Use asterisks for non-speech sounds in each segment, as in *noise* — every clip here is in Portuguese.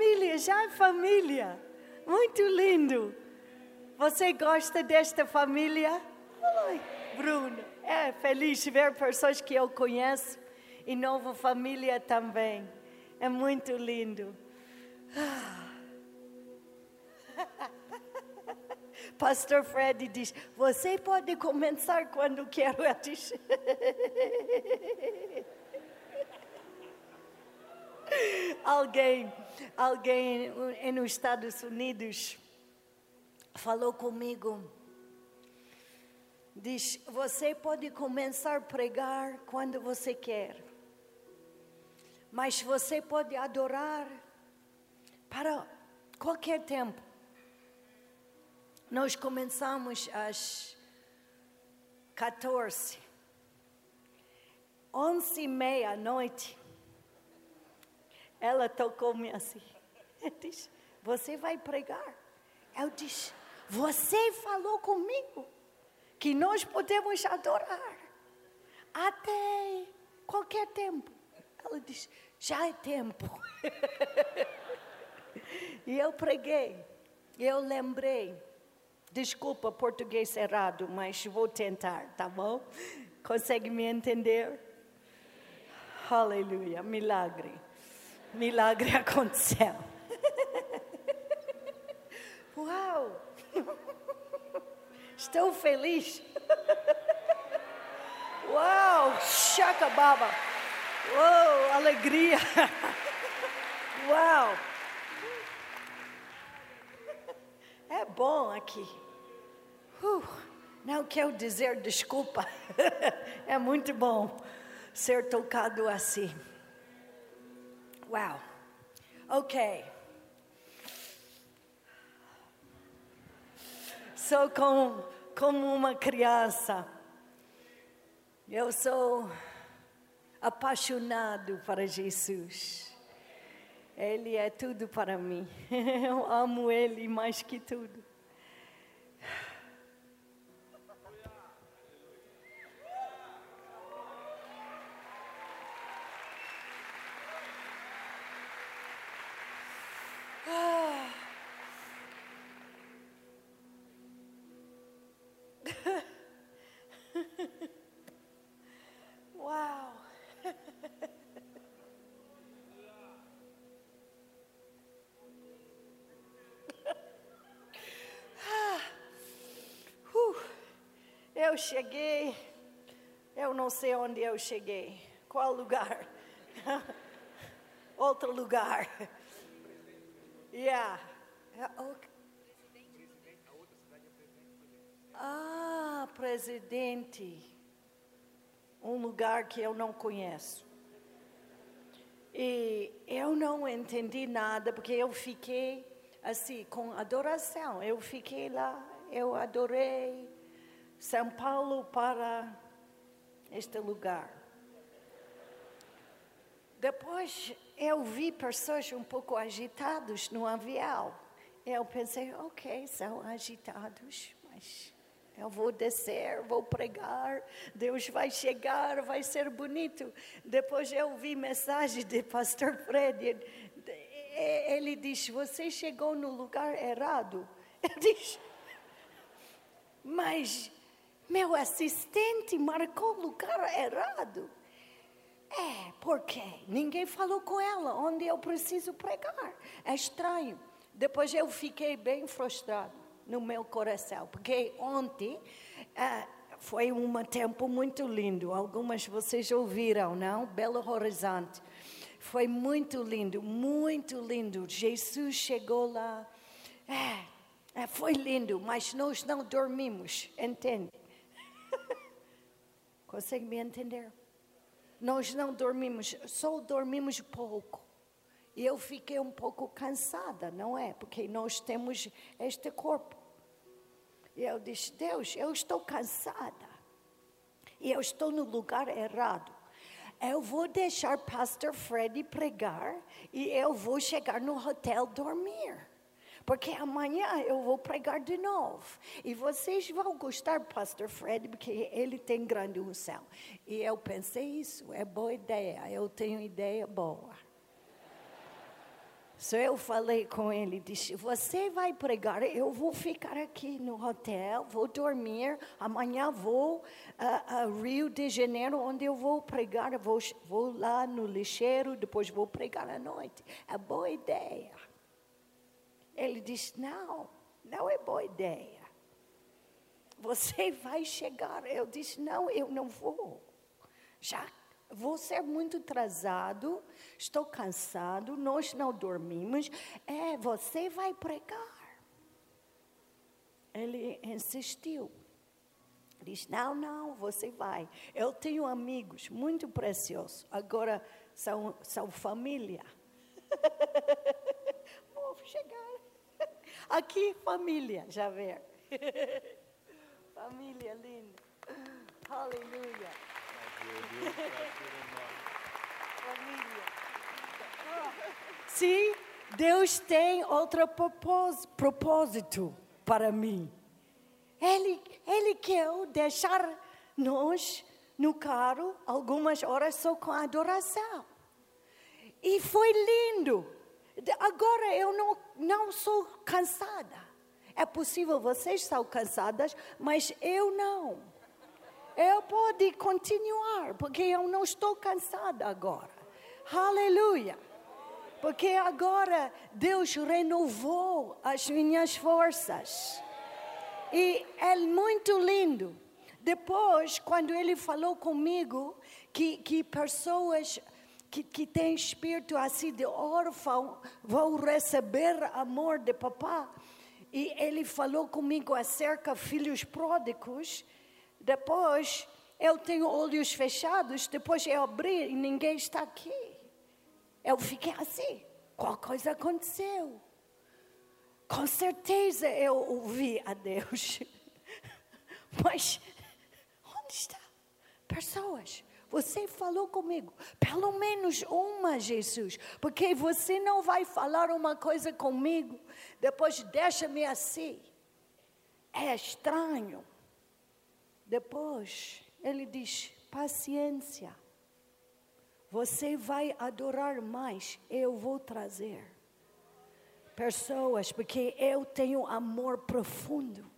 família, já é família. Muito lindo. Você gosta desta família? Oi, Bruno. É feliz ver pessoas que eu conheço e nova família também. É muito lindo. *laughs* Pastor Fred diz: Você pode começar quando quer. Eu. *laughs* alguém, alguém nos Estados Unidos falou comigo. Diz: Você pode começar a pregar quando você quer, mas você pode adorar para qualquer tempo. Nós começamos às 14, 11 e meia à noite. Ela tocou-me assim. Diz, você vai pregar? Eu disse, você falou comigo que nós podemos adorar até qualquer tempo. Ela disse, já é tempo. *laughs* e eu preguei, eu lembrei Desculpa português errado, mas vou tentar, tá bom? Consegue me entender? Aleluia, milagre. Milagre *laughs* aconteceu. Uau! Estou feliz. Uau! Chacababa! Uau! Alegria! Uau! É bom aqui. Uh, não quero dizer desculpa. *laughs* é muito bom ser tocado assim. Uau. Ok. Sou com, como uma criança. Eu sou apaixonado para Jesus. Ele é tudo para mim. *laughs* Eu amo Ele mais que tudo. Eu cheguei, eu não sei onde eu cheguei. Qual lugar? *laughs* Outro lugar. Yeah. Ah, presidente. Um lugar que eu não conheço. E eu não entendi nada, porque eu fiquei assim, com adoração. Eu fiquei lá, eu adorei, são Paulo para este lugar. Depois eu vi pessoas um pouco agitadas no avião. Eu pensei, ok, são agitados, mas eu vou descer, vou pregar, Deus vai chegar, vai ser bonito. Depois eu vi mensagem de pastor Fred. Ele diz: Você chegou no lugar errado. *laughs* Eu disse: Mas meu assistente marcou o lugar errado. É, porque ninguém falou com ela onde eu preciso pregar. É estranho. Depois eu fiquei bem frustrado no meu coração, porque ontem é, foi um tempo muito lindo. Algumas vocês ouviram, não? Belo Horizonte. Foi muito lindo, muito lindo. Jesus chegou lá. É, é, foi lindo, mas nós não dormimos, entende? Consegue me entender? Nós não dormimos, só dormimos pouco. E eu fiquei um pouco cansada, não é? Porque nós temos este corpo. E eu disse: Deus, eu estou cansada. E eu estou no lugar errado. Eu vou deixar Pastor Freddy pregar e eu vou chegar no hotel dormir porque amanhã eu vou pregar de novo. E vocês vão gostar, Pastor Fred, porque ele tem grande unção. E eu pensei isso, é boa ideia, eu tenho ideia boa. So eu falei com ele, disse, você vai pregar, eu vou ficar aqui no hotel, vou dormir, amanhã vou a, a Rio de Janeiro, onde eu vou pregar, vou, vou lá no lixeiro, depois vou pregar à noite. É boa ideia. Ele disse, não, não é boa ideia. Você *laughs* vai chegar. Eu disse, não, eu não vou. Já Vou ser muito atrasado, estou cansado, nós não dormimos. É, você vai pregar. Ele insistiu. Disse: Não, não, você vai. Eu tenho amigos muito preciosos. Agora são, são família. *laughs* Vou chegar. Aqui, família, já vê. *laughs* família linda. Aleluia. Família. Sim, Deus tem outro propósito para mim. Ele, ele quer deixar nós no carro algumas horas só com adoração. E foi lindo. Agora eu não, não sou cansada. É possível vocês são cansadas, mas eu não eu posso continuar, porque eu não estou cansada agora. Aleluia. Porque agora Deus renovou as minhas forças. E é muito lindo. Depois, quando ele falou comigo que, que pessoas que, que têm espírito assim de órfão vão receber amor de papá, e ele falou comigo acerca filhos pródigos, depois eu tenho olhos fechados, depois eu abri e ninguém está aqui. Eu fiquei assim, qual coisa aconteceu? Com certeza eu ouvi a Deus. *laughs* Mas onde está? Pessoas, você falou comigo, pelo menos uma, Jesus, porque você não vai falar uma coisa comigo, depois deixa-me assim. É estranho. Depois, ele diz: paciência. Você vai adorar mais, eu vou trazer pessoas, porque eu tenho amor profundo.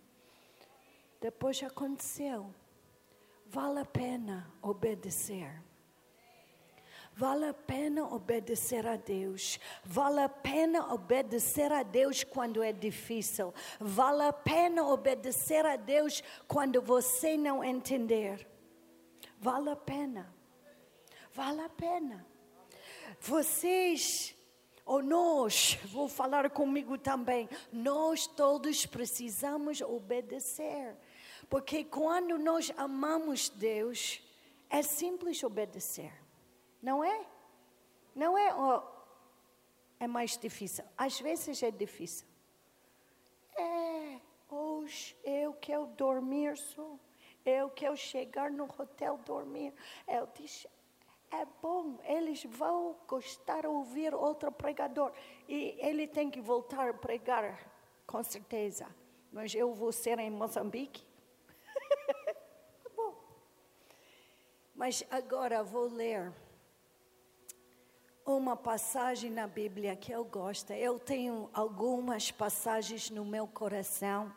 Depois aconteceu. Vale a pena obedecer. Vale a pena obedecer a Deus. Vale a pena obedecer a Deus quando é difícil. Vale a pena obedecer a Deus quando você não entender. Vale a pena. Vale a pena. Vocês ou nós, vou falar comigo também, nós todos precisamos obedecer. Porque quando nós amamos Deus, é simples obedecer. Não é? Não é, oh, é mais difícil. Às vezes é difícil. É, hoje eu quero dormir só. Eu quero chegar no hotel dormir. Eu disse, é bom, eles vão gostar de ouvir outro pregador. E ele tem que voltar a pregar, com certeza. Mas eu vou ser em Moçambique. bom. Mas agora vou ler uma passagem na Bíblia que eu gosto. Eu tenho algumas passagens no meu coração,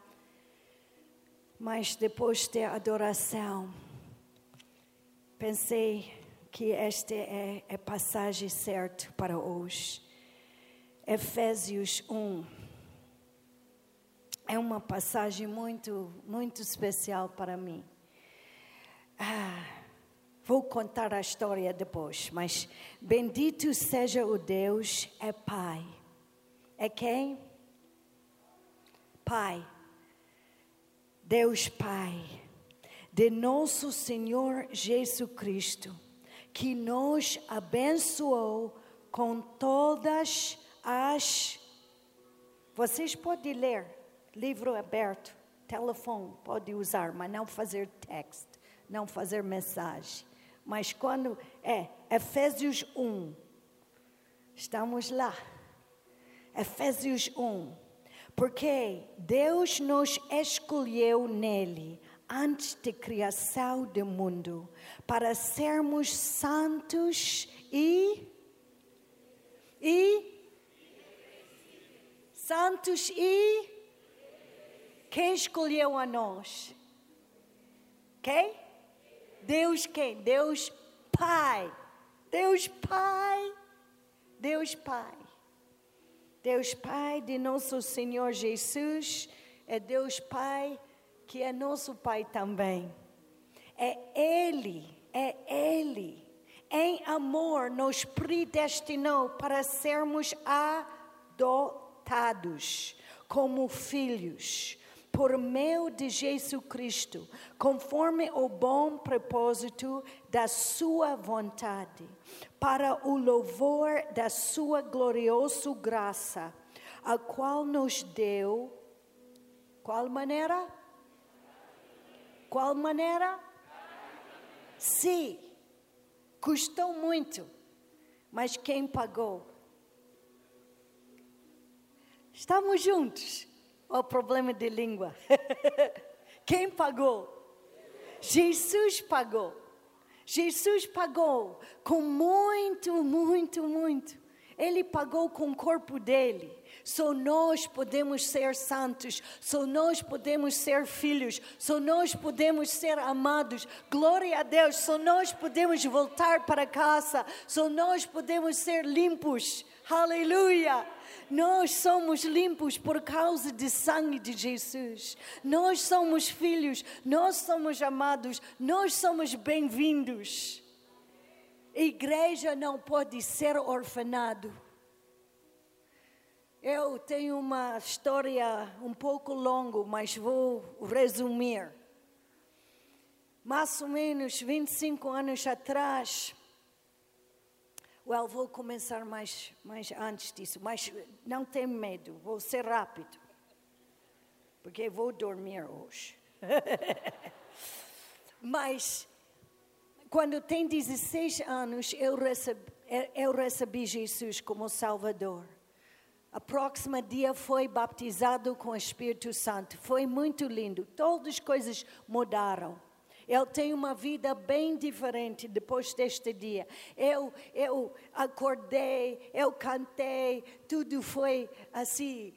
mas depois da adoração, pensei que esta é a passagem certa para hoje. Efésios 1. É uma passagem muito, muito especial para mim. Ah, Vou contar a história depois, mas bendito seja o Deus, é Pai. É quem? Pai. Deus Pai, de nosso Senhor Jesus Cristo, que nos abençoou com todas as. Vocês podem ler, livro aberto, telefone, pode usar, mas não fazer texto, não fazer mensagem mas quando é Efésios 1, estamos lá. Efésios 1. Porque Deus nos escolheu nele antes da criação do mundo para sermos santos e e santos e. Quem escolheu a nós? Quem? Deus quem? Deus Pai. Deus Pai. Deus Pai. Deus Pai de nosso Senhor Jesus é Deus Pai que é nosso Pai também. É Ele, é Ele. Em amor nos predestinou para sermos adotados como filhos por meio de Jesus Cristo, conforme o bom propósito da Sua vontade, para o louvor da Sua gloriosa graça, a qual nos deu. Qual maneira? Qual maneira? Sim, custou muito, mas quem pagou? Estamos juntos. O problema de língua. *laughs* Quem pagou? Jesus pagou. Jesus pagou com muito, muito, muito. Ele pagou com o corpo dele. Só nós podemos ser santos, só nós podemos ser filhos, só nós podemos ser amados. Glória a Deus, só nós podemos voltar para casa, só nós podemos ser limpos. Aleluia! Nós somos limpos por causa do sangue de Jesus. Nós somos filhos, nós somos amados, nós somos bem-vindos. Igreja não pode ser orfanado. Eu tenho uma história um pouco longa, mas vou resumir. Mais ou menos 25 anos atrás, well, vou começar mais, mais antes disso, mas não tenha medo, vou ser rápido, porque vou dormir hoje. *laughs* mas quando tem 16 anos, eu recebi, eu recebi Jesus como Salvador. A próxima dia foi batizado com o Espírito Santo. Foi muito lindo. Todas as coisas mudaram. Eu tenho uma vida bem diferente depois deste dia. Eu, eu acordei, eu cantei, tudo foi assim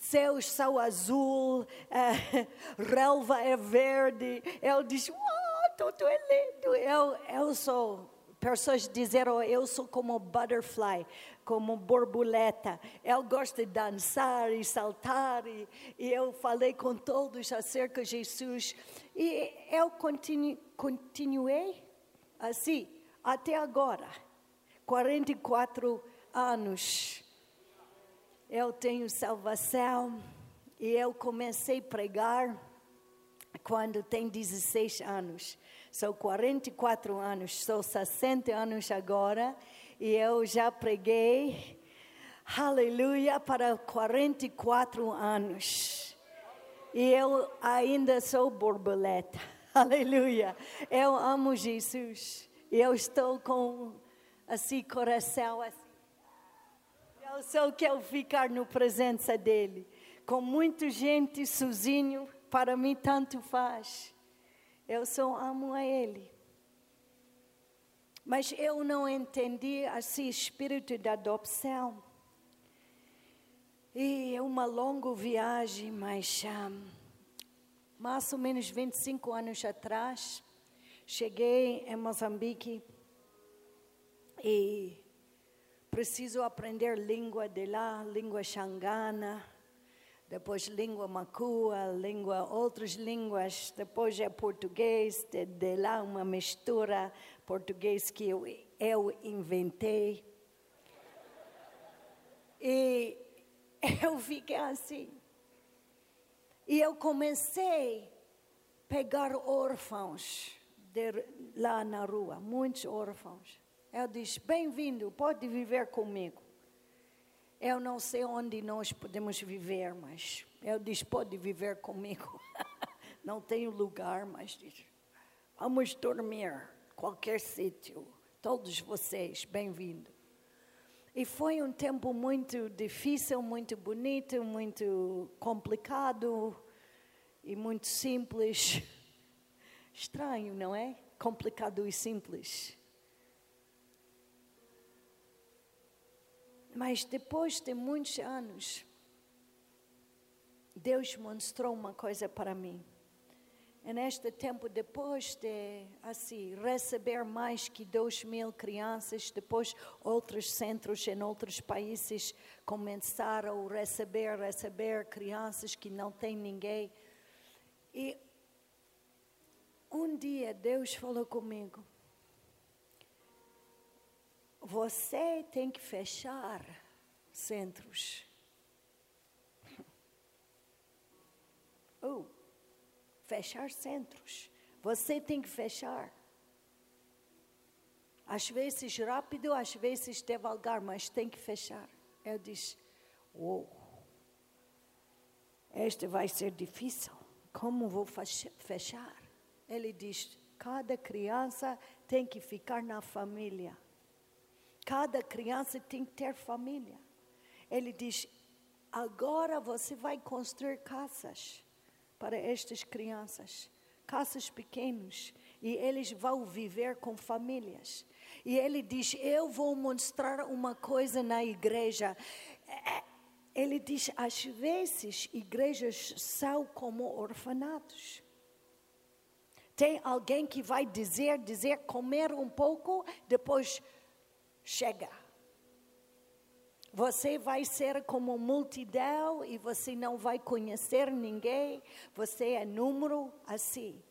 céus são azul, uh, *laughs* relva é verde. Eu disse, uau! tudo é lindo. Eu, eu sou, pessoas disseram, eu sou como butterfly, como borboleta. Eu gosto de dançar e saltar. E, e eu falei com todos acerca de Jesus. E eu continu, continuei assim até agora. 44 anos. Eu tenho salvação. E eu comecei a pregar quando tem 16 anos. São 44 anos, sou 60 anos agora e eu já preguei, aleluia, para 44 anos. E eu ainda sou borboleta, *laughs* aleluia. Eu amo Jesus. Eu estou com, assim, coração assim. Eu só quero ficar no presença dele. Com muita gente sozinho, para mim tanto faz. Eu só amo a Ele. Mas eu não entendi assim espírito da adopção. E é uma longa viagem, mas um, mais ou menos 25 anos atrás, cheguei em Moçambique e preciso aprender língua de lá, língua xangana depois língua macua, língua, outras línguas, depois é português, de, de lá uma mistura português que eu, eu inventei. E *laughs* eu fiquei assim. E eu comecei a pegar órfãos de, lá na rua, muitos órfãos. Eu disse: bem-vindo, pode viver comigo. Eu não sei onde nós podemos viver, mas eu disse: pode viver comigo. *laughs* não tenho lugar, mas diz, vamos dormir, qualquer sítio. Todos vocês, bem-vindos. E foi um tempo muito difícil, muito bonito, muito complicado e muito simples. *laughs* Estranho, não é? Complicado e simples. Mas depois de muitos anos, Deus mostrou uma coisa para mim. Neste tempo, depois de assim receber mais que dois mil crianças, depois outros centros em outros países começaram a receber, receber crianças que não têm ninguém. E um dia Deus falou comigo: você tem que fechar centros. *laughs* Oh, fechar centros. Você tem que fechar. Às vezes rápido, às vezes devagar, mas tem que fechar. Eu disse: Uou, este vai ser difícil. Como vou fechar? Ele diz: cada criança tem que ficar na família. Cada criança tem que ter família. Ele diz: agora você vai construir casas para estas crianças, casas pequenas, e eles vão viver com famílias. E ele diz: Eu vou mostrar uma coisa na igreja. É, ele diz: às vezes, igrejas são como orfanatos. Tem alguém que vai dizer, dizer, comer um pouco, depois chega. Você vai ser como multidão e você não vai conhecer ninguém, você é número assim.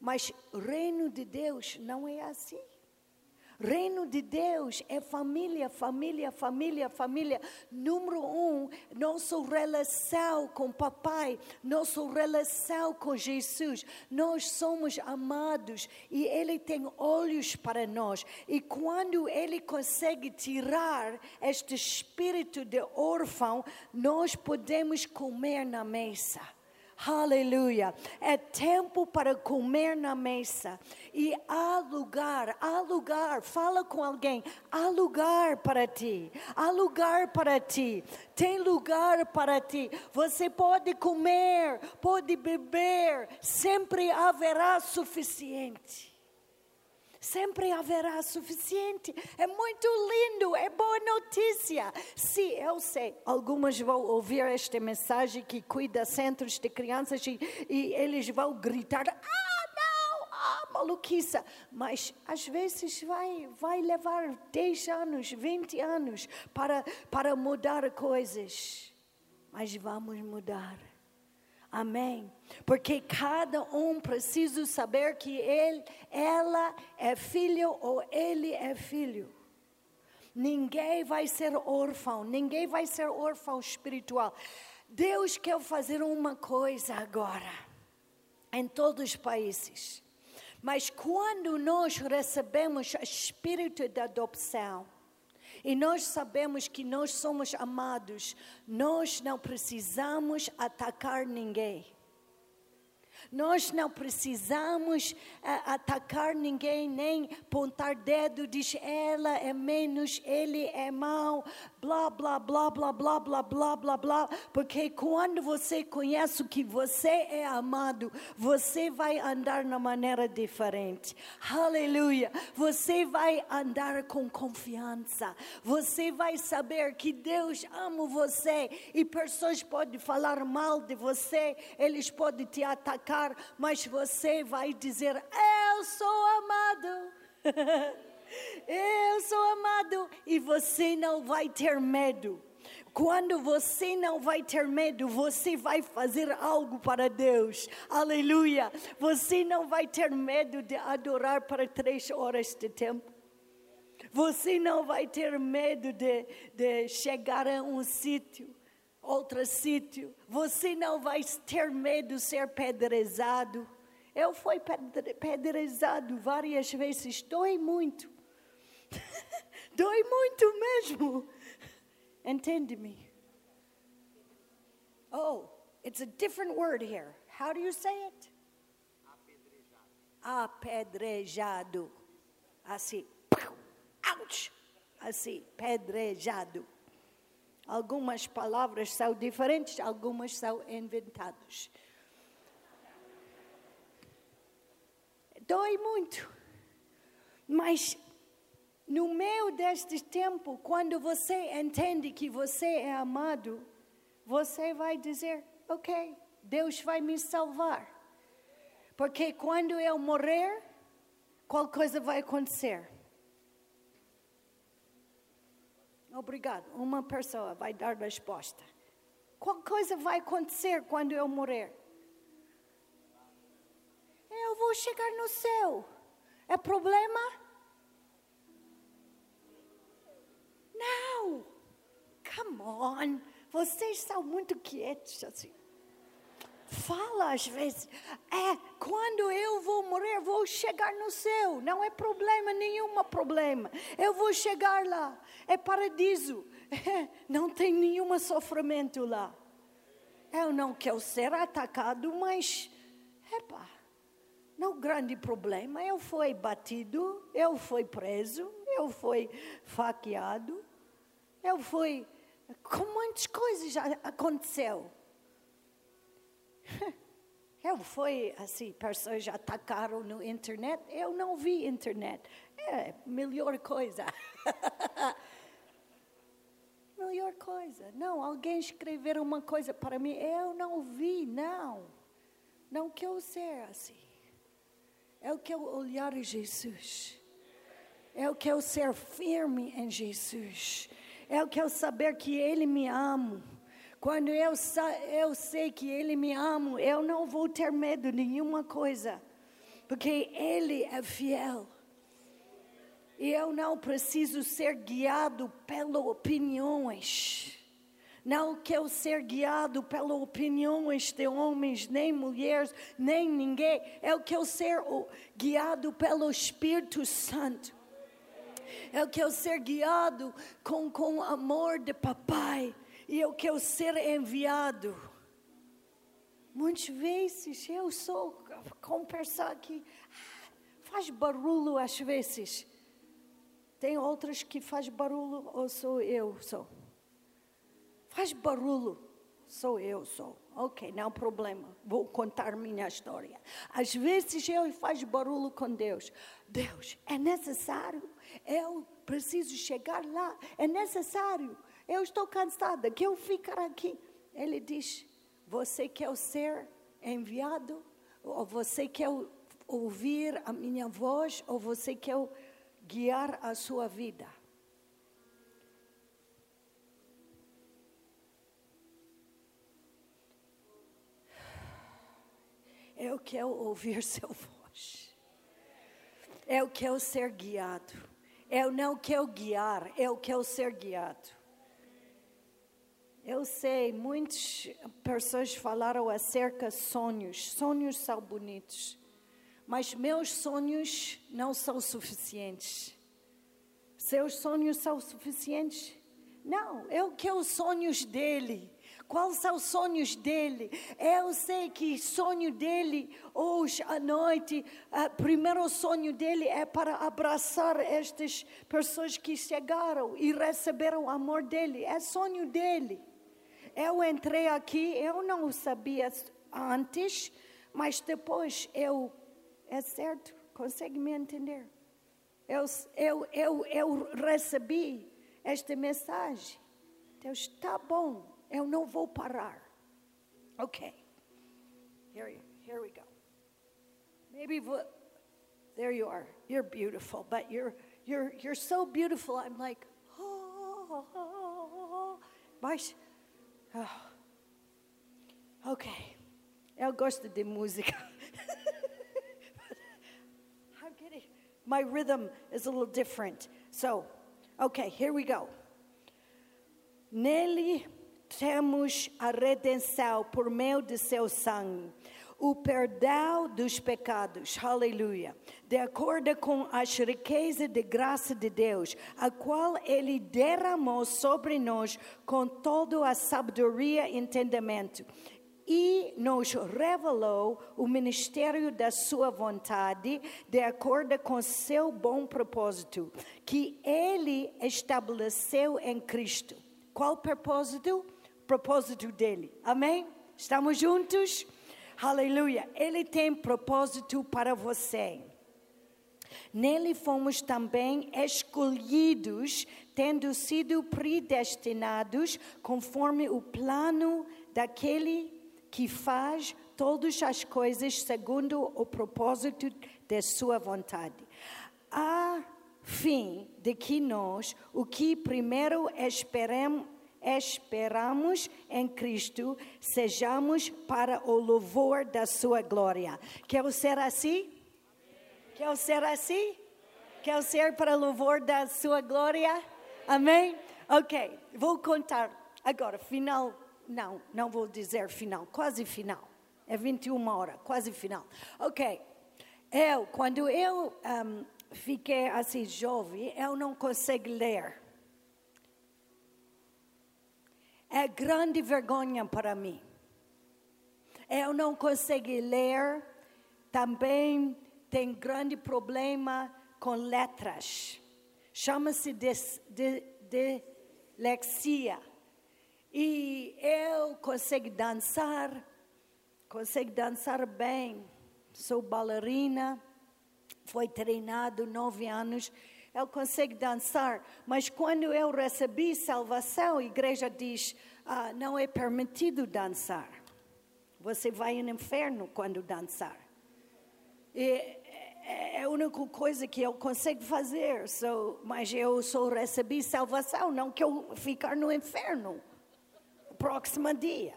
Mas o reino de Deus não é assim. Reino de Deus é família, família, família, família. Número um, nossa relação com papai, nossa relação com Jesus. Nós somos amados e Ele tem olhos para nós. E quando Ele consegue tirar este espírito de órfão, nós podemos comer na mesa. Aleluia. É tempo para comer na mesa. E há lugar, há lugar. Fala com alguém. Há lugar para ti. Há lugar para ti. Tem lugar para ti. Você pode comer, pode beber. Sempre haverá suficiente sempre haverá suficiente. É muito lindo, é boa notícia. Sim, eu sei, algumas vão ouvir esta mensagem que cuida centros de crianças e, e eles vão gritar: ah, não, ah, maluquice. Mas às vezes vai, vai levar 10 anos, 20 anos para, para mudar coisas. Mas vamos mudar. Amém. Porque cada um precisa saber que ele, ela é filho ou ele é filho. Ninguém vai ser órfão, ninguém vai ser órfão espiritual. Deus quer fazer uma coisa agora, em todos os países. Mas quando nós recebemos o espírito da adopção, e nós sabemos que nós somos amados, nós não precisamos atacar ninguém. Nós não precisamos uh, atacar ninguém, nem pontar dedo, diz ela é menos, ele é mau, blá, blá, blá, blá, blá, blá, blá, blá, blá. Porque quando você conhece que você é amado, você vai andar na maneira diferente. Aleluia. Você vai andar com confiança. Você vai saber que Deus ama você e pessoas podem falar mal de você, eles podem te atacar mas você vai dizer: Eu sou amado. *laughs* Eu sou amado e você não vai ter medo. Quando você não vai ter medo, você vai fazer algo para Deus. Aleluia. Você não vai ter medo de adorar para três horas de tempo. Você não vai ter medo de, de chegar a um sítio outro sítio. Você não vai ter medo de ser pedrezado. Eu fui pedrezado várias vezes, dói muito. *laughs* dói muito mesmo. Entende-me? Oh, it's a different word here. How do you say it? Apedrejado. Apedrejado. Assim. Ouch! Assim, pedrejado. Algumas palavras são diferentes, algumas são inventadas. Dói muito. Mas no meio deste tempo, quando você entende que você é amado, você vai dizer: ok, Deus vai me salvar. Porque quando eu morrer, qual coisa vai acontecer? Obrigado. Uma pessoa vai dar resposta. Qual coisa vai acontecer quando eu morrer? Eu vou chegar no céu. É problema? Não. Come on. Vocês são muito quietos assim. Fala às vezes, é, quando eu vou morrer, vou chegar no céu, não é problema nenhum problema, eu vou chegar lá, é paradiso, é, *laughs* não tem nenhum sofrimento lá. Eu não quero ser atacado, mas, epa, não grande problema, eu fui batido, eu fui preso, eu fui faqueado, eu fui, com muitas coisas já aconteceu. *laughs* Eu fui assim, pessoas atacaram no internet, eu não vi internet. É melhor coisa. *laughs* melhor coisa. Não, alguém escrever uma coisa para mim, eu não vi, não. Não quero ser assim. Eu quero olhar Jesus. Eu quero ser firme em Jesus. Eu quero saber que Ele me ama. Quando eu, eu sei que Ele me ama, eu não vou ter medo de nenhuma coisa, porque Ele é fiel. Eu não preciso ser guiado pelas opiniões. Não quero ser guiado pelas opiniões de homens, nem mulheres, nem ninguém. Eu quero ser guiado pelo Espírito Santo. Eu quero ser guiado com, com o amor de papai e eu quero ser enviado. Muitas vezes eu sou com pessoa que faz barulho às vezes. Tem outras que faz barulho ou sou eu sou? Faz barulho, sou eu sou. Ok, não problema. Vou contar minha história. Às vezes eu faço barulho com Deus. Deus, é necessário. Eu preciso chegar lá. É necessário. Eu estou cansada, que eu ficar aqui. Ele diz: Você quer ser enviado? Ou você quer ouvir a minha voz? Ou você quer guiar a sua vida? Eu quero ouvir *laughs* seu voz. Eu quero ser guiado. Eu não quero guiar, eu quero ser guiado. Eu sei, muitas pessoas falaram acerca de sonhos. Sonhos são bonitos. Mas meus sonhos não são suficientes. Seus sonhos são suficientes? Não, eu quero sonhos dele. Quais são os sonhos dele? Eu sei que sonho dele hoje à noite, primeiro sonho dele é para abraçar estas pessoas que chegaram e receberam o amor dele. É sonho dele. Eu entrei aqui, eu não sabia antes, mas depois eu, é certo, consegue me entender? Eu, eu, eu, eu recebi esta mensagem. Deus, está bom, eu não vou parar. Ok, here, here we go. Maybe there you are. You're beautiful, but you're you're you're so beautiful. I'm like, oh, oh, oh, Oh. Ok. Eu gosto de música. I'm getting, my rhythm is a little different. So, okay, here we go. Nele temos a redenção por meio de seu sangue o perdão dos pecados, aleluia, de acordo com as riquezas de graça de Deus, a qual Ele derramou sobre nós com toda a sabedoria e entendimento, e nos revelou o ministério da Sua vontade, de acordo com seu bom propósito, que Ele estabeleceu em Cristo. Qual propósito? Propósito dele. Amém? Estamos juntos? Aleluia. Ele tem propósito para você. Nele fomos também escolhidos, tendo sido predestinados conforme o plano daquele que faz todas as coisas segundo o propósito de sua vontade. A fim de que nós, o que primeiro esperamos, esperamos em Cristo, sejamos para o louvor da sua glória. Quer ser assim? Quer ser assim? Quer ser para o louvor da sua glória? Amém? Ok, vou contar agora, final, não, não vou dizer final, quase final. É 21 horas, quase final. Ok, eu, quando eu um, fiquei assim jovem, eu não consigo ler. É grande vergonha para mim. Eu não consigo ler. Também tem grande problema com letras. Chama-se dislexia. E eu consigo dançar, consigo dançar bem. Sou bailarina foi treinado nove anos, ele consegue dançar. Mas quando eu recebi salvação, a igreja diz: ah, não é permitido dançar. Você vai no inferno quando dançar. E é, é a única coisa que eu consigo fazer. So, mas eu só recebi salvação, não que eu ficar no inferno. Próximo dia.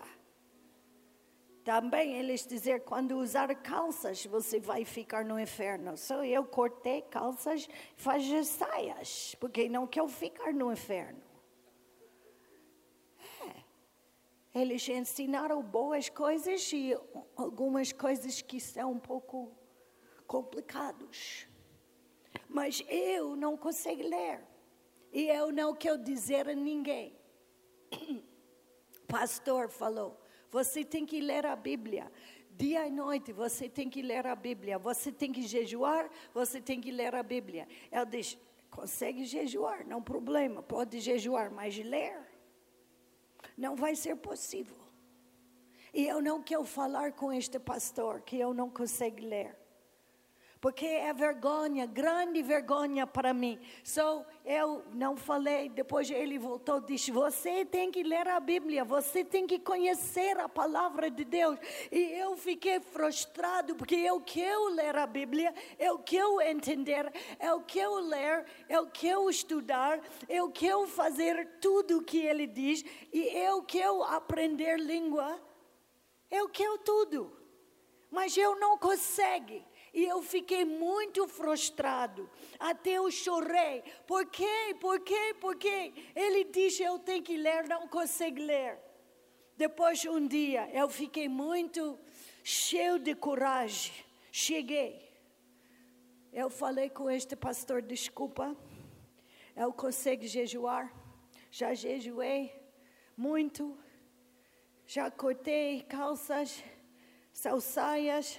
Também eles dizer quando usar calças você vai ficar no inferno. Só eu cortei calças, faz saias, porque não quero ficar no inferno. É. Eles ensinaram boas coisas e algumas coisas que são um pouco complicados. Mas eu não consigo ler. E eu não quero dizer a ninguém. *clears throat* Pastor falou, você tem que ler a Bíblia. Dia e noite você tem que ler a Bíblia. Você tem que jejuar, você tem que ler a Bíblia. Ela diz: consegue jejuar, não problema, pode jejuar, mas ler não vai ser possível. E eu não quero falar com este pastor que eu não consigo ler porque é vergonha, grande vergonha para mim. So, eu não falei, depois ele voltou e disse: Você tem que ler a Bíblia, você tem que conhecer a palavra de Deus. E eu fiquei frustrado, porque eu quero ler a Bíblia, eu quero entender, eu quero ler, eu quero estudar, eu quero fazer tudo o que ele diz, e eu quero aprender língua, eu quero tudo. Mas eu não consigo. E eu fiquei muito frustrado. Até eu chorei. Por quê? Por quê? Por quê? Ele disse: Eu tenho que ler, não consigo ler. Depois de um dia, eu fiquei muito cheio de coragem. Cheguei. Eu falei com este pastor: Desculpa, eu consigo jejuar. Já jejuei muito. Já cortei calças, salsaias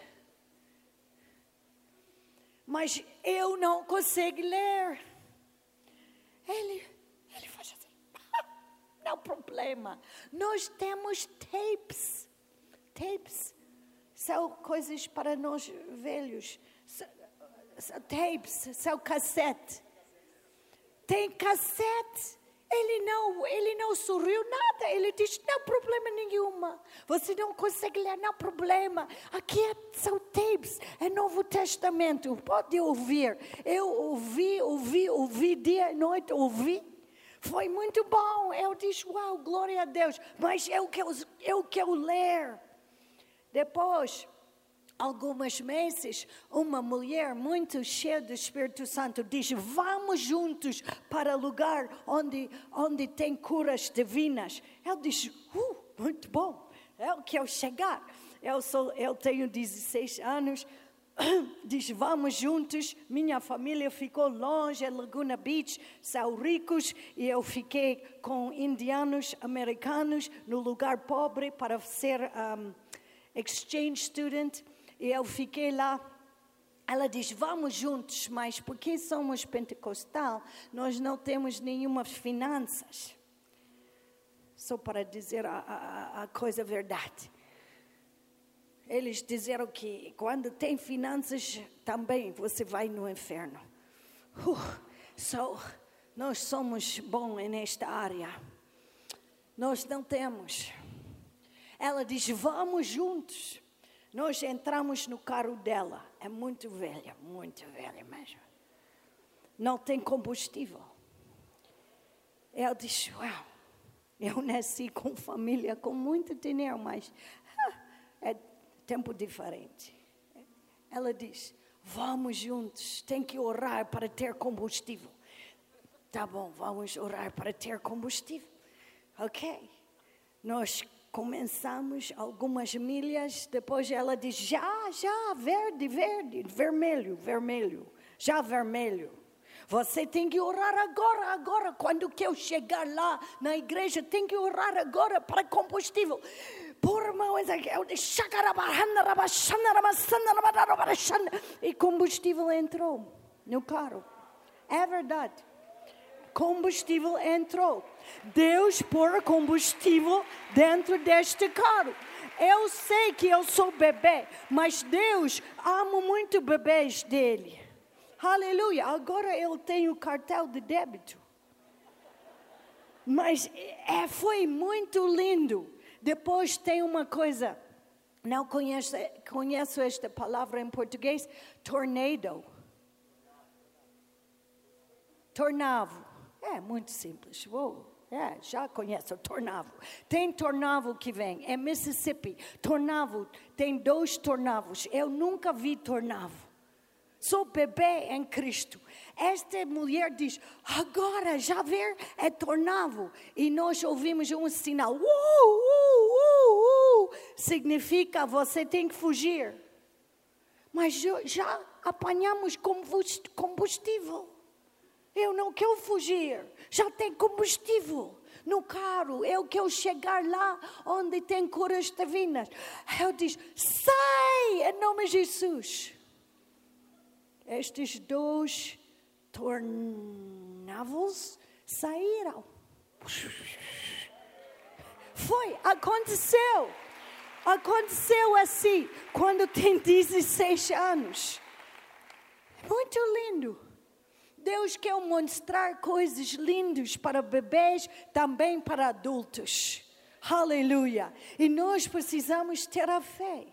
mas eu não consigo ler. Ele, ele faz assim, *laughs* não problema. Nós temos tapes, tapes são coisas para nós velhos, tapes são cassete. Tem cassete. Ele não, ele não sorriu nada. Ele disse: não problema nenhuma. Você não consegue ler, não problema. Aqui é, são tapes, é Novo Testamento. Pode ouvir. Eu ouvi, ouvi, ouvi dia e noite, ouvi. Foi muito bom. Eu disse: uau, glória a Deus. Mas eu quero, eu quero ler. Depois algumas meses, uma mulher muito cheia do Espírito Santo diz: Vamos juntos para lugar onde, onde tem curas divinas. Eu disse: uh, Muito bom, eu quero chegar. Eu, sou, eu tenho 16 anos. *coughs* Diz, vamos juntos. Minha família ficou longe, em Laguna Beach, são ricos, e eu fiquei com indianos americanos no lugar pobre para ser um, exchange student. E eu fiquei lá. Ela diz: Vamos juntos, mas porque somos pentecostal, nós não temos nenhuma finanças. Só para dizer a, a, a coisa verdade. Eles disseram que quando tem finanças, também você vai no inferno. Uh, so, nós somos bons nesta área. Nós não temos. Ela diz: Vamos juntos. Nós entramos no carro dela. É muito velha, muito velha mesmo. Não tem combustível. Ela diz: Uau, eu nasci com família com muito dinheiro, mas ah, é tempo diferente. Ela diz: Vamos juntos, tem que orar para ter combustível. Tá bom, vamos orar para ter combustível. Ok. Nós começamos algumas milhas, depois ela diz: já, já, verde, verde, vermelho, vermelho, já vermelho. Você tem que orar agora, agora. Quando que eu chegar lá na igreja, tem que orar agora para combustível. Por e combustível entrou no carro. É verdade combustível entrou. Deus pôr combustível dentro deste carro. Eu sei que eu sou bebê, mas Deus ama muito bebês dele. Aleluia. Agora eu tenho cartão de débito. Mas é, foi muito lindo. Depois tem uma coisa, não conheço, conheço esta palavra em português, tornado. Tornado. É muito simples. Uou. É, já conhece o tornado. Tem tornado que vem, é Mississippi. Tornado, tem dois tornados. Eu nunca vi tornado. Sou bebê em Cristo. Esta mulher diz: agora já ver é tornado. E nós ouvimos um sinal: uh, uh, uh. significa você tem que fugir. Mas já apanhamos combustível. Eu não quero fugir. Já tem combustível no carro. Eu quero chegar lá onde tem curas divinas. Eu diz: sai em nome de Jesus. Estes dois tornavam-se saíram. Foi, aconteceu. Aconteceu assim quando tem 16 anos. Muito lindo. Deus quer mostrar coisas lindas para bebês, também para adultos. Aleluia. E nós precisamos ter a fé.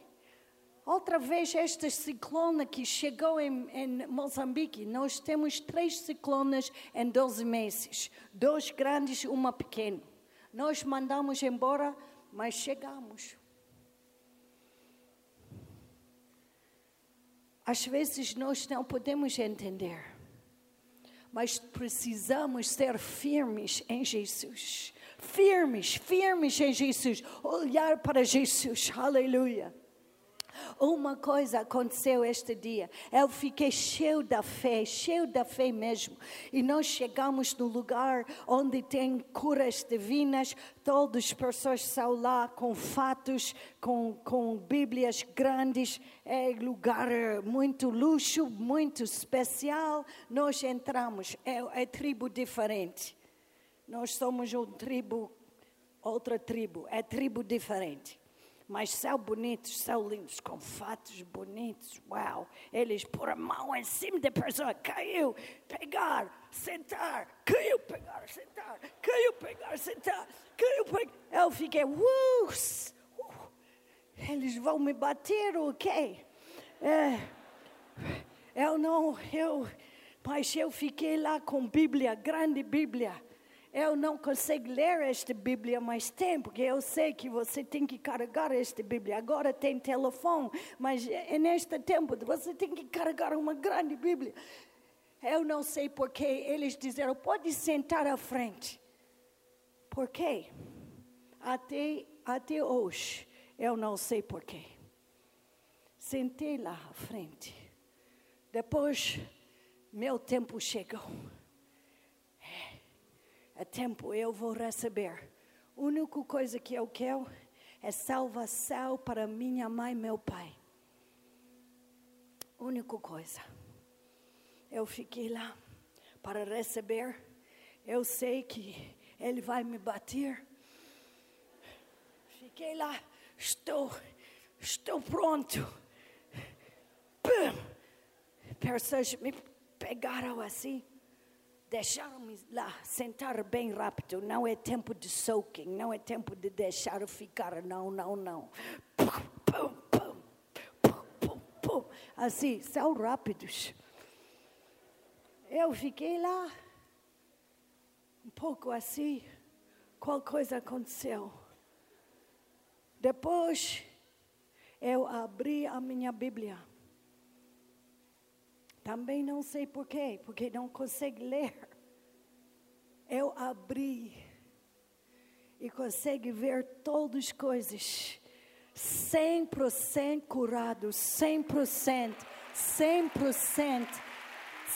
Outra vez, esta ciclona que chegou em, em, Moçambique, nós temos três ciclonas em 12 meses: dois grandes, uma pequena. Nós mandamos embora, mas chegamos. Às vezes nós não podemos entender mas precisamos ser firmes em Jesus. Firmes, firmes em Jesus. Olhar para Jesus. Aleluia. Uma coisa aconteceu este dia. Eu fiquei cheio da fé, cheio da fé mesmo. E nós chegamos no lugar onde tem curas divinas. Todas as pessoas estão lá com fatos, com, com Bíblias grandes. É lugar muito luxo, muito especial. Nós entramos. É, é tribo diferente. Nós somos uma tribo, outra tribo. É tribo diferente mas são bonitos, são lindos, com fatos bonitos, uau. Eles pôr a mão em cima da pessoa, caiu, pegar, sentar, caiu, pegar, sentar, caiu, pegar, sentar, caiu, pegar. Eu fiquei, uh, uh, eles vão me bater, ok? É, eu não, eu, mas eu fiquei lá com Bíblia, grande Bíblia eu não consigo ler esta Bíblia mais tempo, porque eu sei que você tem que carregar esta Bíblia. Agora tem telefone, mas é neste tempo você tem que carregar uma grande Bíblia. Eu não sei porque eles disseram, pode sentar à frente. Por quê? Até, até hoje, eu não sei porquê. Sentei lá à frente. Depois, meu tempo chegou a tempo eu vou receber. A única coisa que eu quero é salvação para minha mãe e meu pai. Única coisa. Eu fiquei lá para receber. Eu sei que ele vai me bater. Fiquei lá, estou, estou pronto. Pessoas me pegaram assim. Deixaram-me lá sentar bem rápido. Não é tempo de soaking, não é tempo de deixar ficar. Não, não, não. Pum, pum, pum. Assim, são rápidos. Eu fiquei lá, um pouco assim. Qual coisa aconteceu? Depois, eu abri a minha Bíblia. Também não sei porquê, porque não consigo ler. Eu abri e consigo ver todas as coisas 100% curado, 100%, 100%,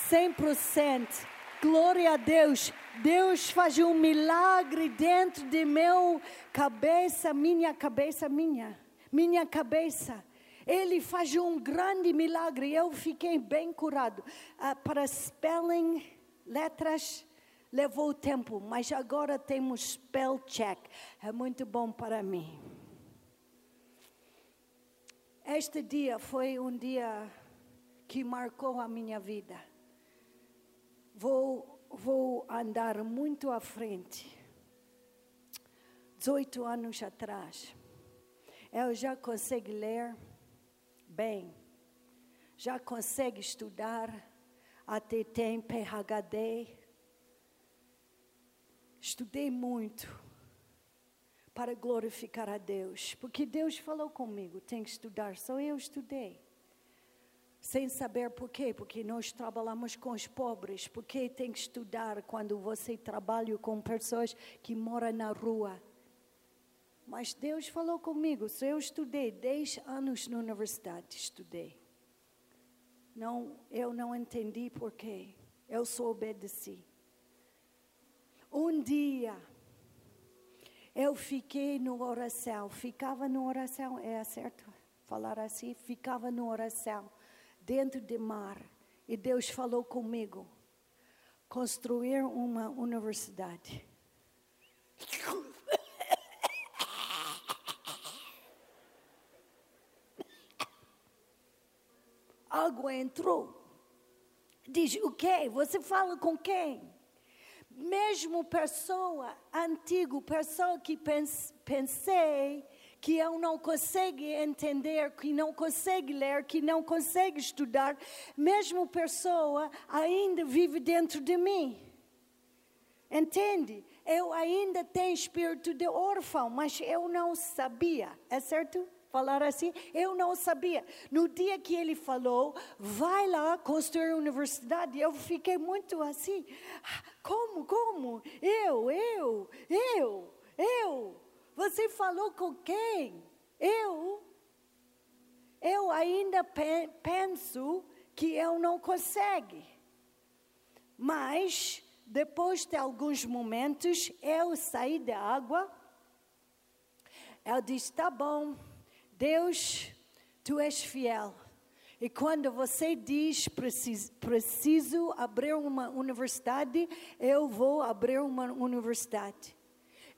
100%. Glória a Deus. Deus faz um milagre dentro de meu cabeça, minha cabeça, minha, minha cabeça. Ele faz um grande milagre. Eu fiquei bem curado. Uh, para spelling, letras, levou tempo, mas agora temos spell check. É muito bom para mim. Este dia foi um dia que marcou a minha vida. Vou, vou andar muito à frente. 18 anos atrás, eu já consigo ler bem, já consegue estudar, até tem PhD. Estudei muito para glorificar a Deus, porque Deus falou comigo, tem que estudar, só eu estudei. Sem saber por quê, porque nós trabalhamos com os pobres, porque tem que estudar quando você trabalha com pessoas que moram na rua. Mas Deus falou comigo. Se eu estudei 10 anos na universidade, estudei. Não, eu não entendi porquê. Eu só obedeci. Um dia, eu fiquei no oração, ficava no oração, é certo falar assim? Ficava no oração, dentro de mar. E Deus falou comigo, construir uma universidade. Água entrou. Diz, o quê? Você fala com quem? Mesmo pessoa antiga, pessoa que pensei que eu não consigo entender, que não consigo ler, que não consigo estudar, mesmo pessoa ainda vive dentro de mim. Entende? Eu ainda tenho espírito de órfão, mas eu não sabia, é certo? Falar assim, eu não sabia. No dia que ele falou, vai lá construir uma universidade, eu fiquei muito assim, como, como? Eu, eu, eu, eu. Você falou com quem? Eu. Eu ainda pe penso que eu não consigo. Mas, depois de alguns momentos, eu saí da água. Eu disse: tá bom, Deus, tu és fiel. E quando você diz preciso, preciso abrir uma universidade, eu vou abrir uma universidade.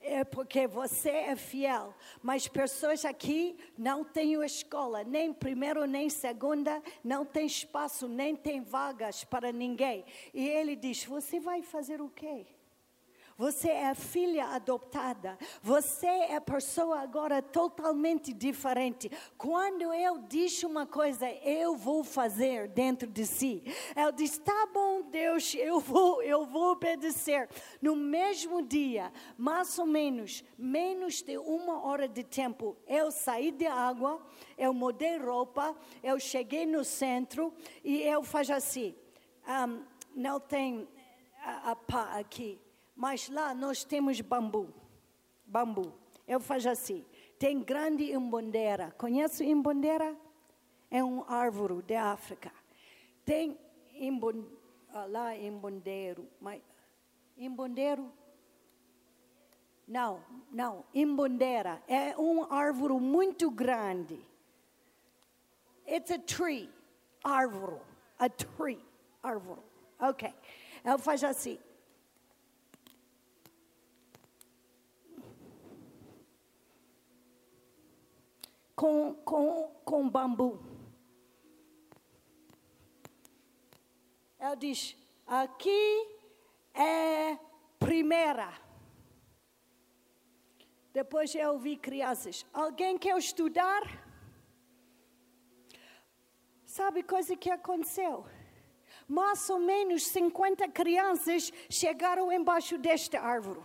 É porque você é fiel. Mas pessoas aqui não têm escola, nem primeiro nem segunda, não tem espaço, nem tem vagas para ninguém. E ele diz: Você vai fazer o quê? Você é filha adoptada. Você é pessoa agora totalmente diferente. Quando eu disse uma coisa, eu vou fazer dentro de si. Eu disse: "Tá bom, Deus, eu vou, eu vou obedecer". No mesmo dia, mais ou menos, menos de uma hora de tempo, eu saí de água, eu mudei roupa, eu cheguei no centro e eu faço assim. Um, não tem a, a pá aqui mas lá nós temos bambu. Bambu. Eu faço assim. Tem grande imbondeira. Conhece imbondeira? É um árvore da África. Tem imbon, ah, lá imbondeiro. Mas, imbondeiro? Não, não. Imbondeira é um árvore muito grande. It's a tree. Árvore. A tree. Árvore. Ok. Eu faço assim. Com, com, com bambu. Ela diz: aqui é primeira. Depois eu ouvi crianças. Alguém quer estudar? Sabe coisa que aconteceu? Mais ou menos 50 crianças chegaram embaixo desta árvore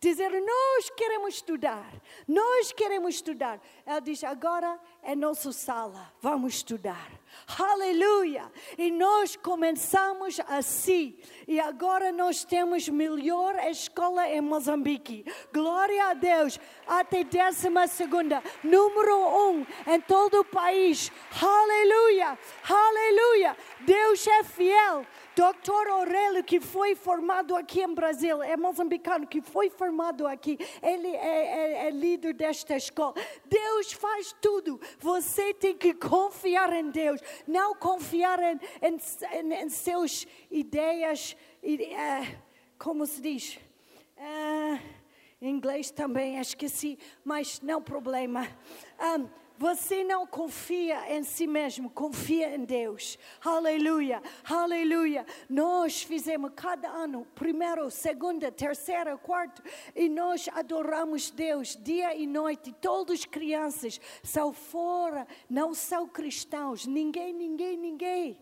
dizer: Nós queremos estudar, nós queremos estudar. Ela diz: Agora é nossa sala, vamos estudar. Aleluia! E nós começamos assim. E agora nós temos melhor escola em Moçambique. Glória a Deus. Até décima segunda. Número um em todo o país. Aleluia! Aleluia! Deus é fiel. Doutor Aurélio, que foi formado aqui em Brasil, é moçambicano, que foi formado aqui, ele é, é, é líder desta escola. Deus faz tudo. Você tem que confiar em Deus, não confiar em, em, em, em seus ideias, uh, como se diz? Uh, em inglês também, esqueci, mas não problema. Um, você não confia em si mesmo, confia em Deus. Aleluia, aleluia. Nós fizemos cada ano, primeiro, segunda, terceira, quarto, e nós adoramos Deus dia e noite. Todas as crianças são fora, não são cristãos. Ninguém, ninguém, ninguém.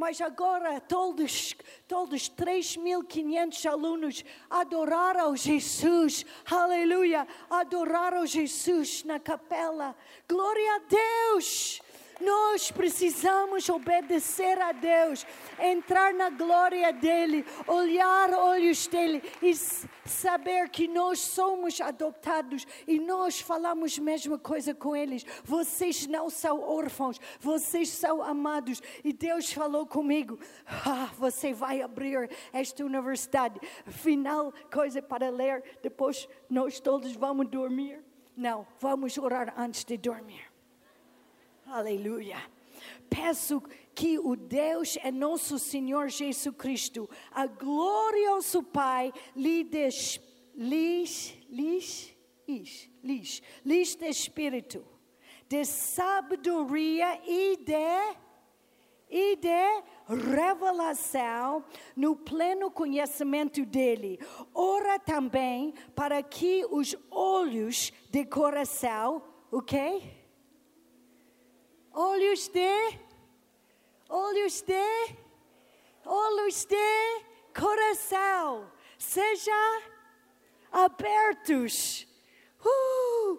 Mas agora todos, todos 3.500 alunos adoraram Jesus, aleluia, adoraram Jesus na capela. Glória a Deus! Nós precisamos obedecer a Deus, entrar na glória dEle, olhar olhos dEle e saber que nós somos adoptados e nós falamos a mesma coisa com eles. Vocês não são órfãos, vocês são amados. E Deus falou comigo: ah, você vai abrir esta universidade. Final coisa para ler, depois nós todos vamos dormir. Não, vamos orar antes de dormir. Aleluia. Peço que o Deus é nosso Senhor Jesus Cristo, a glorioso Pai, lhe des, lhes, lhes, lhes, lhes, lhes de espírito, de sabedoria e de, e de revelação no pleno conhecimento dele. Ora também para que os olhos de coração, o okay? quê? Olhos de, olhos de, olhos de coração, seja abertos. Uh,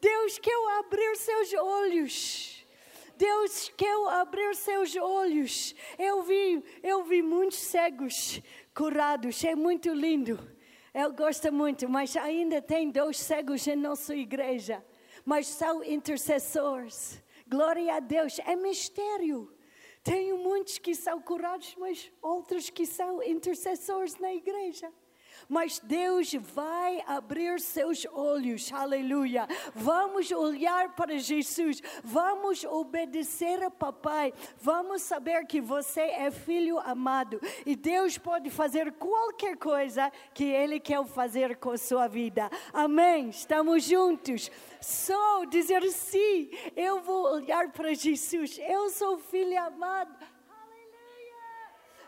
Deus quer abrir seus olhos. Deus quer abrir seus olhos. Eu vi, eu vi muitos cegos curados. É muito lindo. Eu gosto muito, mas ainda tem dois cegos em nossa igreja. Mas são intercessores. Glória a Deus, é mistério. Tenho muitos que são curados, mas outros que são intercessores na igreja mas Deus vai abrir seus olhos, aleluia. Vamos olhar para Jesus, vamos obedecer a papai, vamos saber que você é filho amado e Deus pode fazer qualquer coisa que Ele quer fazer com a sua vida. Amém? Estamos juntos. Só dizer sim, eu vou olhar para Jesus, eu sou filho amado.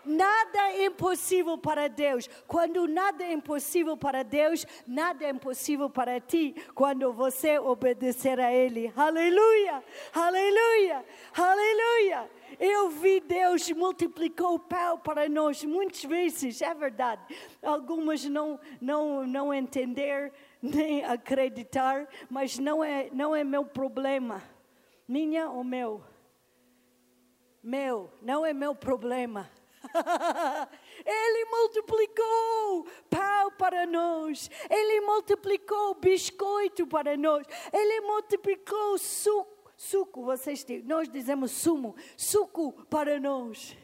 Nada é impossível para Deus. Quando nada é impossível para Deus, nada é impossível para ti quando você obedecer a Ele. Aleluia! Aleluia! Aleluia! Eu vi Deus multiplicou o pão para nós muitas vezes, é verdade. Algumas não, não, não entender nem acreditar, mas não é, não é meu problema. Minha ou meu? Meu, não é meu problema. *laughs* Ele multiplicou pão para nós. Ele multiplicou biscoito para nós. Ele multiplicou suco. Suco, vocês nós dizemos sumo, suco para nós.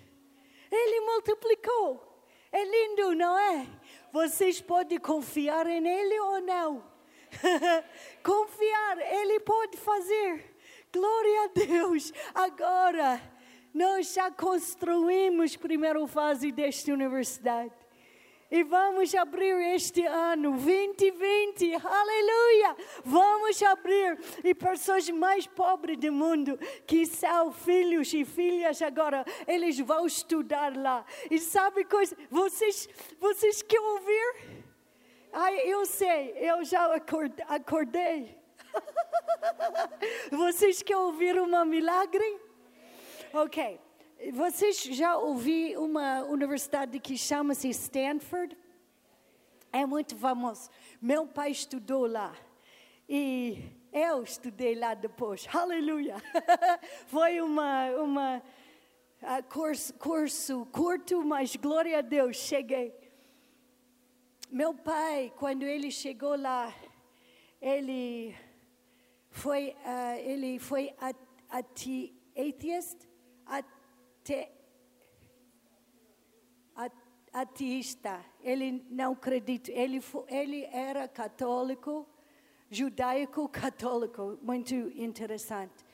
Ele multiplicou. É lindo, não é? Vocês podem confiar em Ele ou não? *laughs* confiar, Ele pode fazer. Glória a Deus. Agora, nós já construímos a primeira fase desta universidade. E vamos abrir este ano 2020, aleluia! Vamos abrir. E pessoas mais pobres do mundo, que são filhos e filhas agora, eles vão estudar lá. E sabe coisa? Vocês, vocês querem ouvir? Ai, eu sei, eu já acordei. *laughs* Vocês querem ouvir um milagre? Ok. Vocês já ouviram uma universidade que chama-se Stanford? É muito famoso. Meu pai estudou lá. E eu estudei lá depois. Aleluia! *laughs* Foi uma, uma curso, curso curto, mas glória a Deus, cheguei. Meu pai, quando ele chegou lá, ele foi, uh, ele foi atheist, ate, ateísta. Ele não acredita. Ele, ele era católico, judaico católico, muito interessante.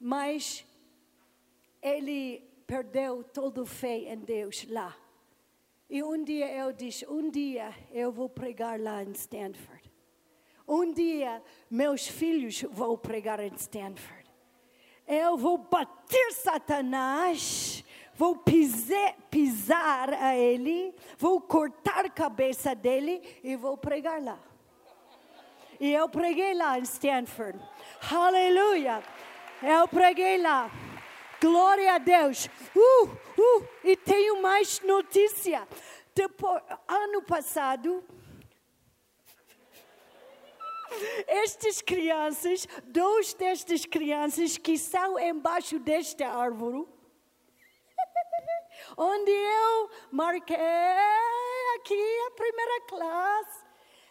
Mas ele perdeu todo fé em Deus lá. E um dia eu disse: um dia eu vou pregar lá em Stanford. Um dia meus filhos vão pregar em Stanford. Eu vou bater Satanás, vou pisar, pisar a ele, vou cortar a cabeça dele e vou pregar lá. E eu preguei lá em Stanford. Aleluia! Eu preguei lá. Glória a Deus. Uh, uh, e tenho mais notícia. Depois, ano passado, estas crianças, dois destas crianças que são embaixo desta árvore, *laughs* onde eu marquei aqui a primeira classe,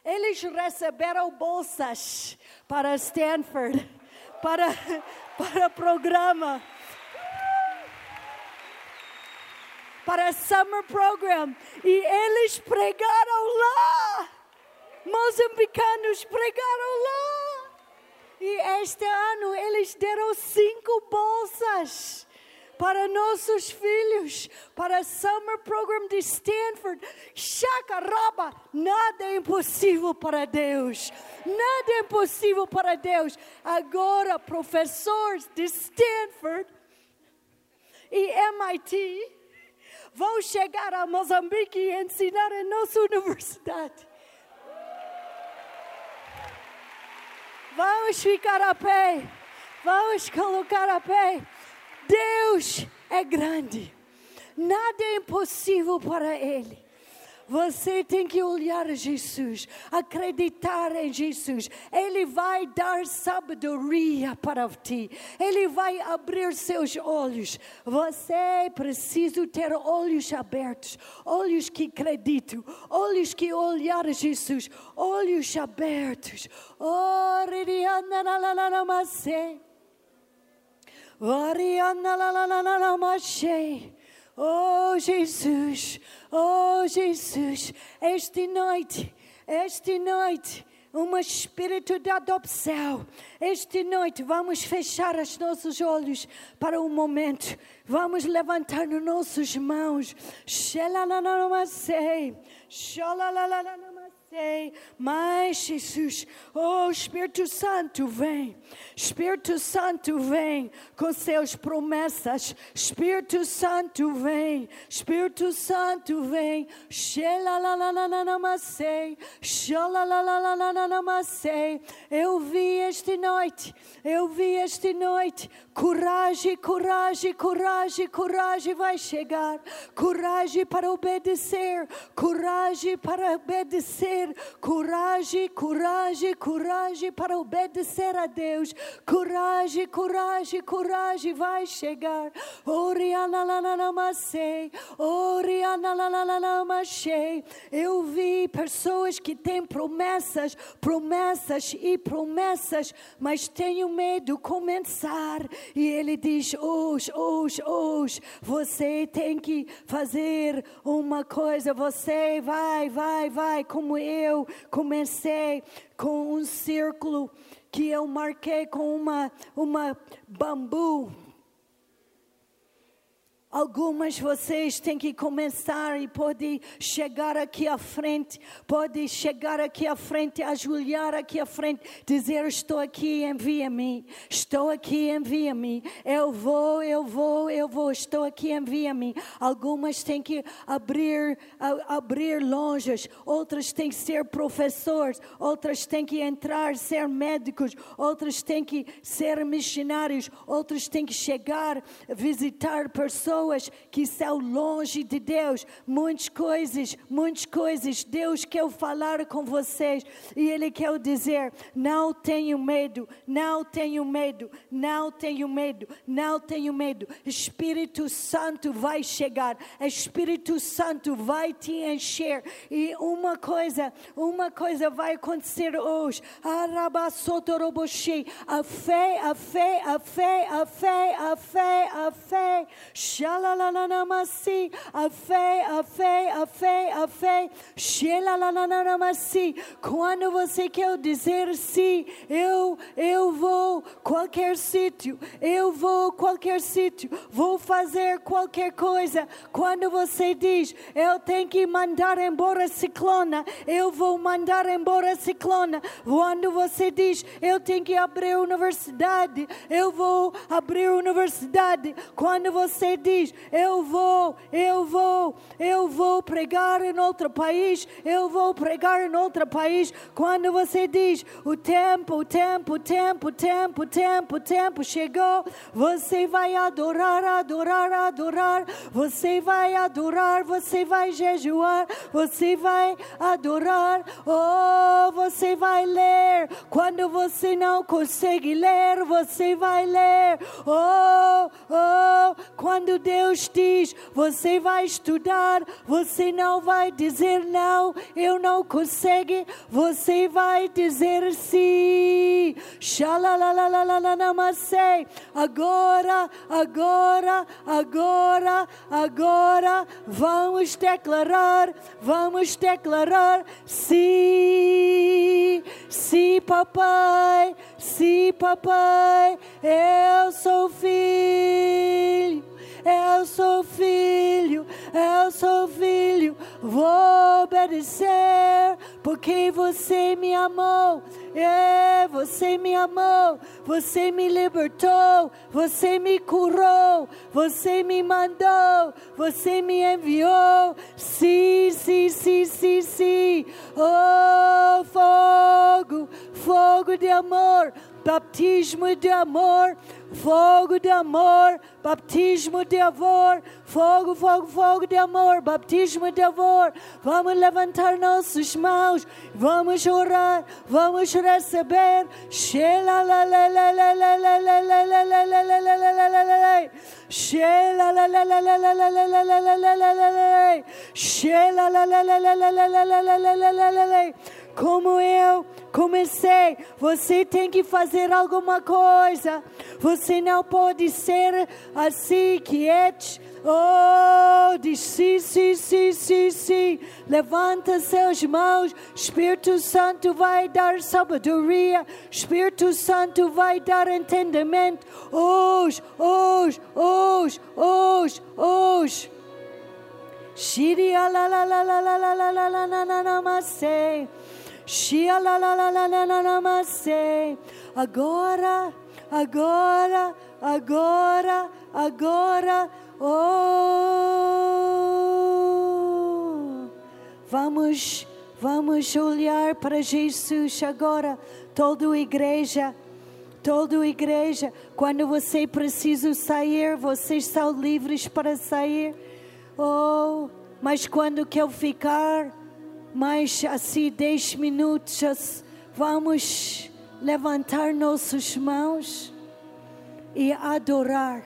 eles receberam bolsas para Stanford, *laughs* para, *laughs* para programa. para summer program e eles pregaram lá. Moçambicanos pregaram lá. E este ano eles deram cinco bolsas para nossos filhos, para summer program de Stanford. Chacaraba, nada é impossível para Deus. Nada é impossível para Deus. Agora, professores de Stanford e MIT vão chegar a Moçambique e ensinar em nossa *laughs* universidade. Vamos ficar a pé. Vamos colocar a pé. Deus é grande. Nada é impossível para Ele. Você tem que olhar Jesus, acreditar em Jesus. Ele vai dar sabedoria para ti. Ele vai abrir seus olhos. Você precisa ter olhos abertos, olhos que acreditam, olhos que olhar Jesus, olhos abertos. Oh, Oh Jesus, oh Jesus, esta noite, esta noite, um espírito de adopção. Esta noite vamos fechar os nossos olhos para um momento. Vamos levantar as nossas mãos. Xalalalalamasei, xalalalalamasei sei, mas Jesus, oh Espírito Santo, vem, Espírito Santo, vem com seus promessas, Espírito Santo, vem, Espírito Santo, vem, eu vi esta noite, eu vi esta noite, coragem, coragem, coragem, coragem vai chegar, coragem para obedecer, coragem para obedecer ter coragem, coragem, coragem para obedecer a Deus. Coragem, coragem, coragem vai chegar. Eu vi pessoas que têm promessas, promessas e promessas, mas tenho medo de começar. E ele diz: hoje, hoje, hoje, você tem que fazer uma coisa. Você vai, vai, vai, como eu eu comecei com um círculo que eu marquei com uma, uma bambu. Algumas vocês têm que começar e pode chegar aqui à frente, pode chegar aqui à frente, ajoelhar aqui à frente, dizer: Estou aqui, envia-me, estou aqui, envia-me, eu vou, eu vou, eu vou, estou aqui, envia-me. Algumas têm que abrir, abrir lojas, outras têm que ser professores, outras têm que entrar, ser médicos, outras têm que ser missionários, outras têm que chegar, visitar pessoas pessoas que estão longe de Deus, muitas coisas, muitas coisas. Deus quer falar com vocês e Ele quer dizer: não tenho medo, não tenho medo, não tenho medo, não tenho medo. Espírito Santo vai chegar, Espírito Santo vai te encher e uma coisa, uma coisa vai acontecer hoje. A fé, a fé, a fé, a fé, a fé, a fé. Shalalanamasi, a fé, a fé, a fé, a fé. Shalalanamasi. Quando você quer dizer sim, eu, eu vou qualquer sítio, eu vou qualquer sítio, vou fazer qualquer coisa. Quando você diz, eu tenho que mandar embora ciclona, eu vou mandar embora ciclona. Quando você diz, eu tenho que abrir universidade, eu vou abrir universidade. Quando você diz, Eu vou, eu vou, eu vou pregar em outro país, eu vou pregar em outro país. Quando você diz: O tempo, o tempo, o tempo, o tempo, o tempo, o tempo chegou, você vai adorar, adorar, adorar. Você vai adorar, você vai jejuar, você vai adorar. Oh, você vai ler. Quando você não consegue ler, você vai ler. Oh, oh, quando Deus Deus diz: você vai estudar, você não vai dizer não, eu não consigo, você vai dizer sim. Agora, agora, agora, agora, vamos declarar, vamos declarar sim, sim, papai, sim, papai, eu sou filho. Eu sou filho, eu sou filho, vou obedecer, porque você me amou. É, você me amou, você me libertou, você me curou, você me mandou, você me enviou. Sim, sim, sim, sim, sim. Oh, fogo, fogo de amor, baptismo de amor fogo de amor, baptismo de amor, fogo, fogo, fogo de amor, baptismo de amor. Vamos levantar nossas mãos, vamos orar, vamos receber. Como eu comecei, você tem que fazer alguma coisa. Você não pode ser assim, quieto. Oh, diz sim, sim, sim, sim, sim. Levanta seus mãos. Espírito Santo vai dar sabedoria. Espírito Santo vai dar entendimento. Hoje, hoje, hoje, hoje, hoje. Shiri la la la la la la la la la la la la Agora, agora, agora, agora. Oh! Vamos, vamos olhar para Jesus agora, toda a igreja. Toda a igreja, quando você precisa sair, vocês são livres para sair. Oh, mas quando quer ficar, mais assim, dez minutos, vamos levantar nossas mãos e adorar.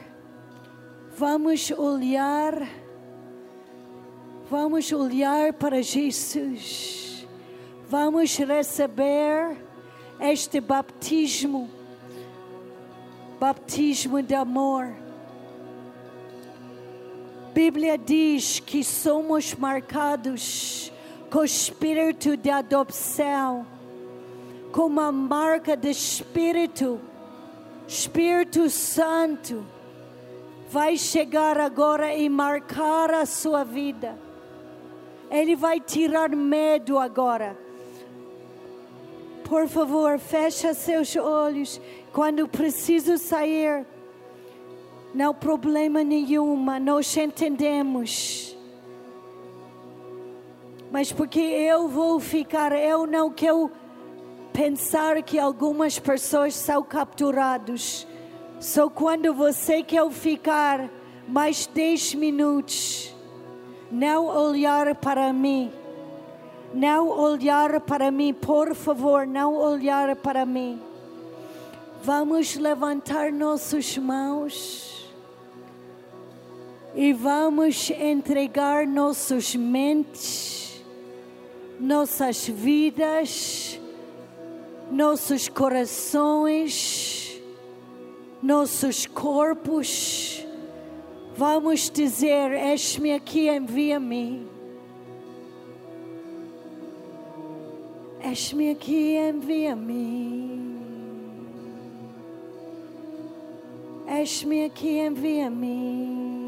Vamos olhar, vamos olhar para Jesus. Vamos receber este batismo, batismo de amor. Bíblia diz que somos marcados com espírito de adopção, com uma marca de espírito, Espírito Santo. vai chegar agora e marcar a sua vida. Ele vai tirar medo agora. Por favor, fecha seus olhos. Quando preciso sair, não problema nenhuma, nós entendemos. Mas porque eu vou ficar, eu não quero pensar que algumas pessoas são capturados. Só quando você quer ficar mais 10 minutos, não olhar para mim. Não olhar para mim, por favor, não olhar para mim. Vamos levantar nossas mãos e vamos entregar nossas mentes, nossas vidas nossos corações, nossos corpos. Vamos dizer: Eis-me aqui, envia-me. Eis-me aqui, envia-me. Eis-me aqui, envia-me.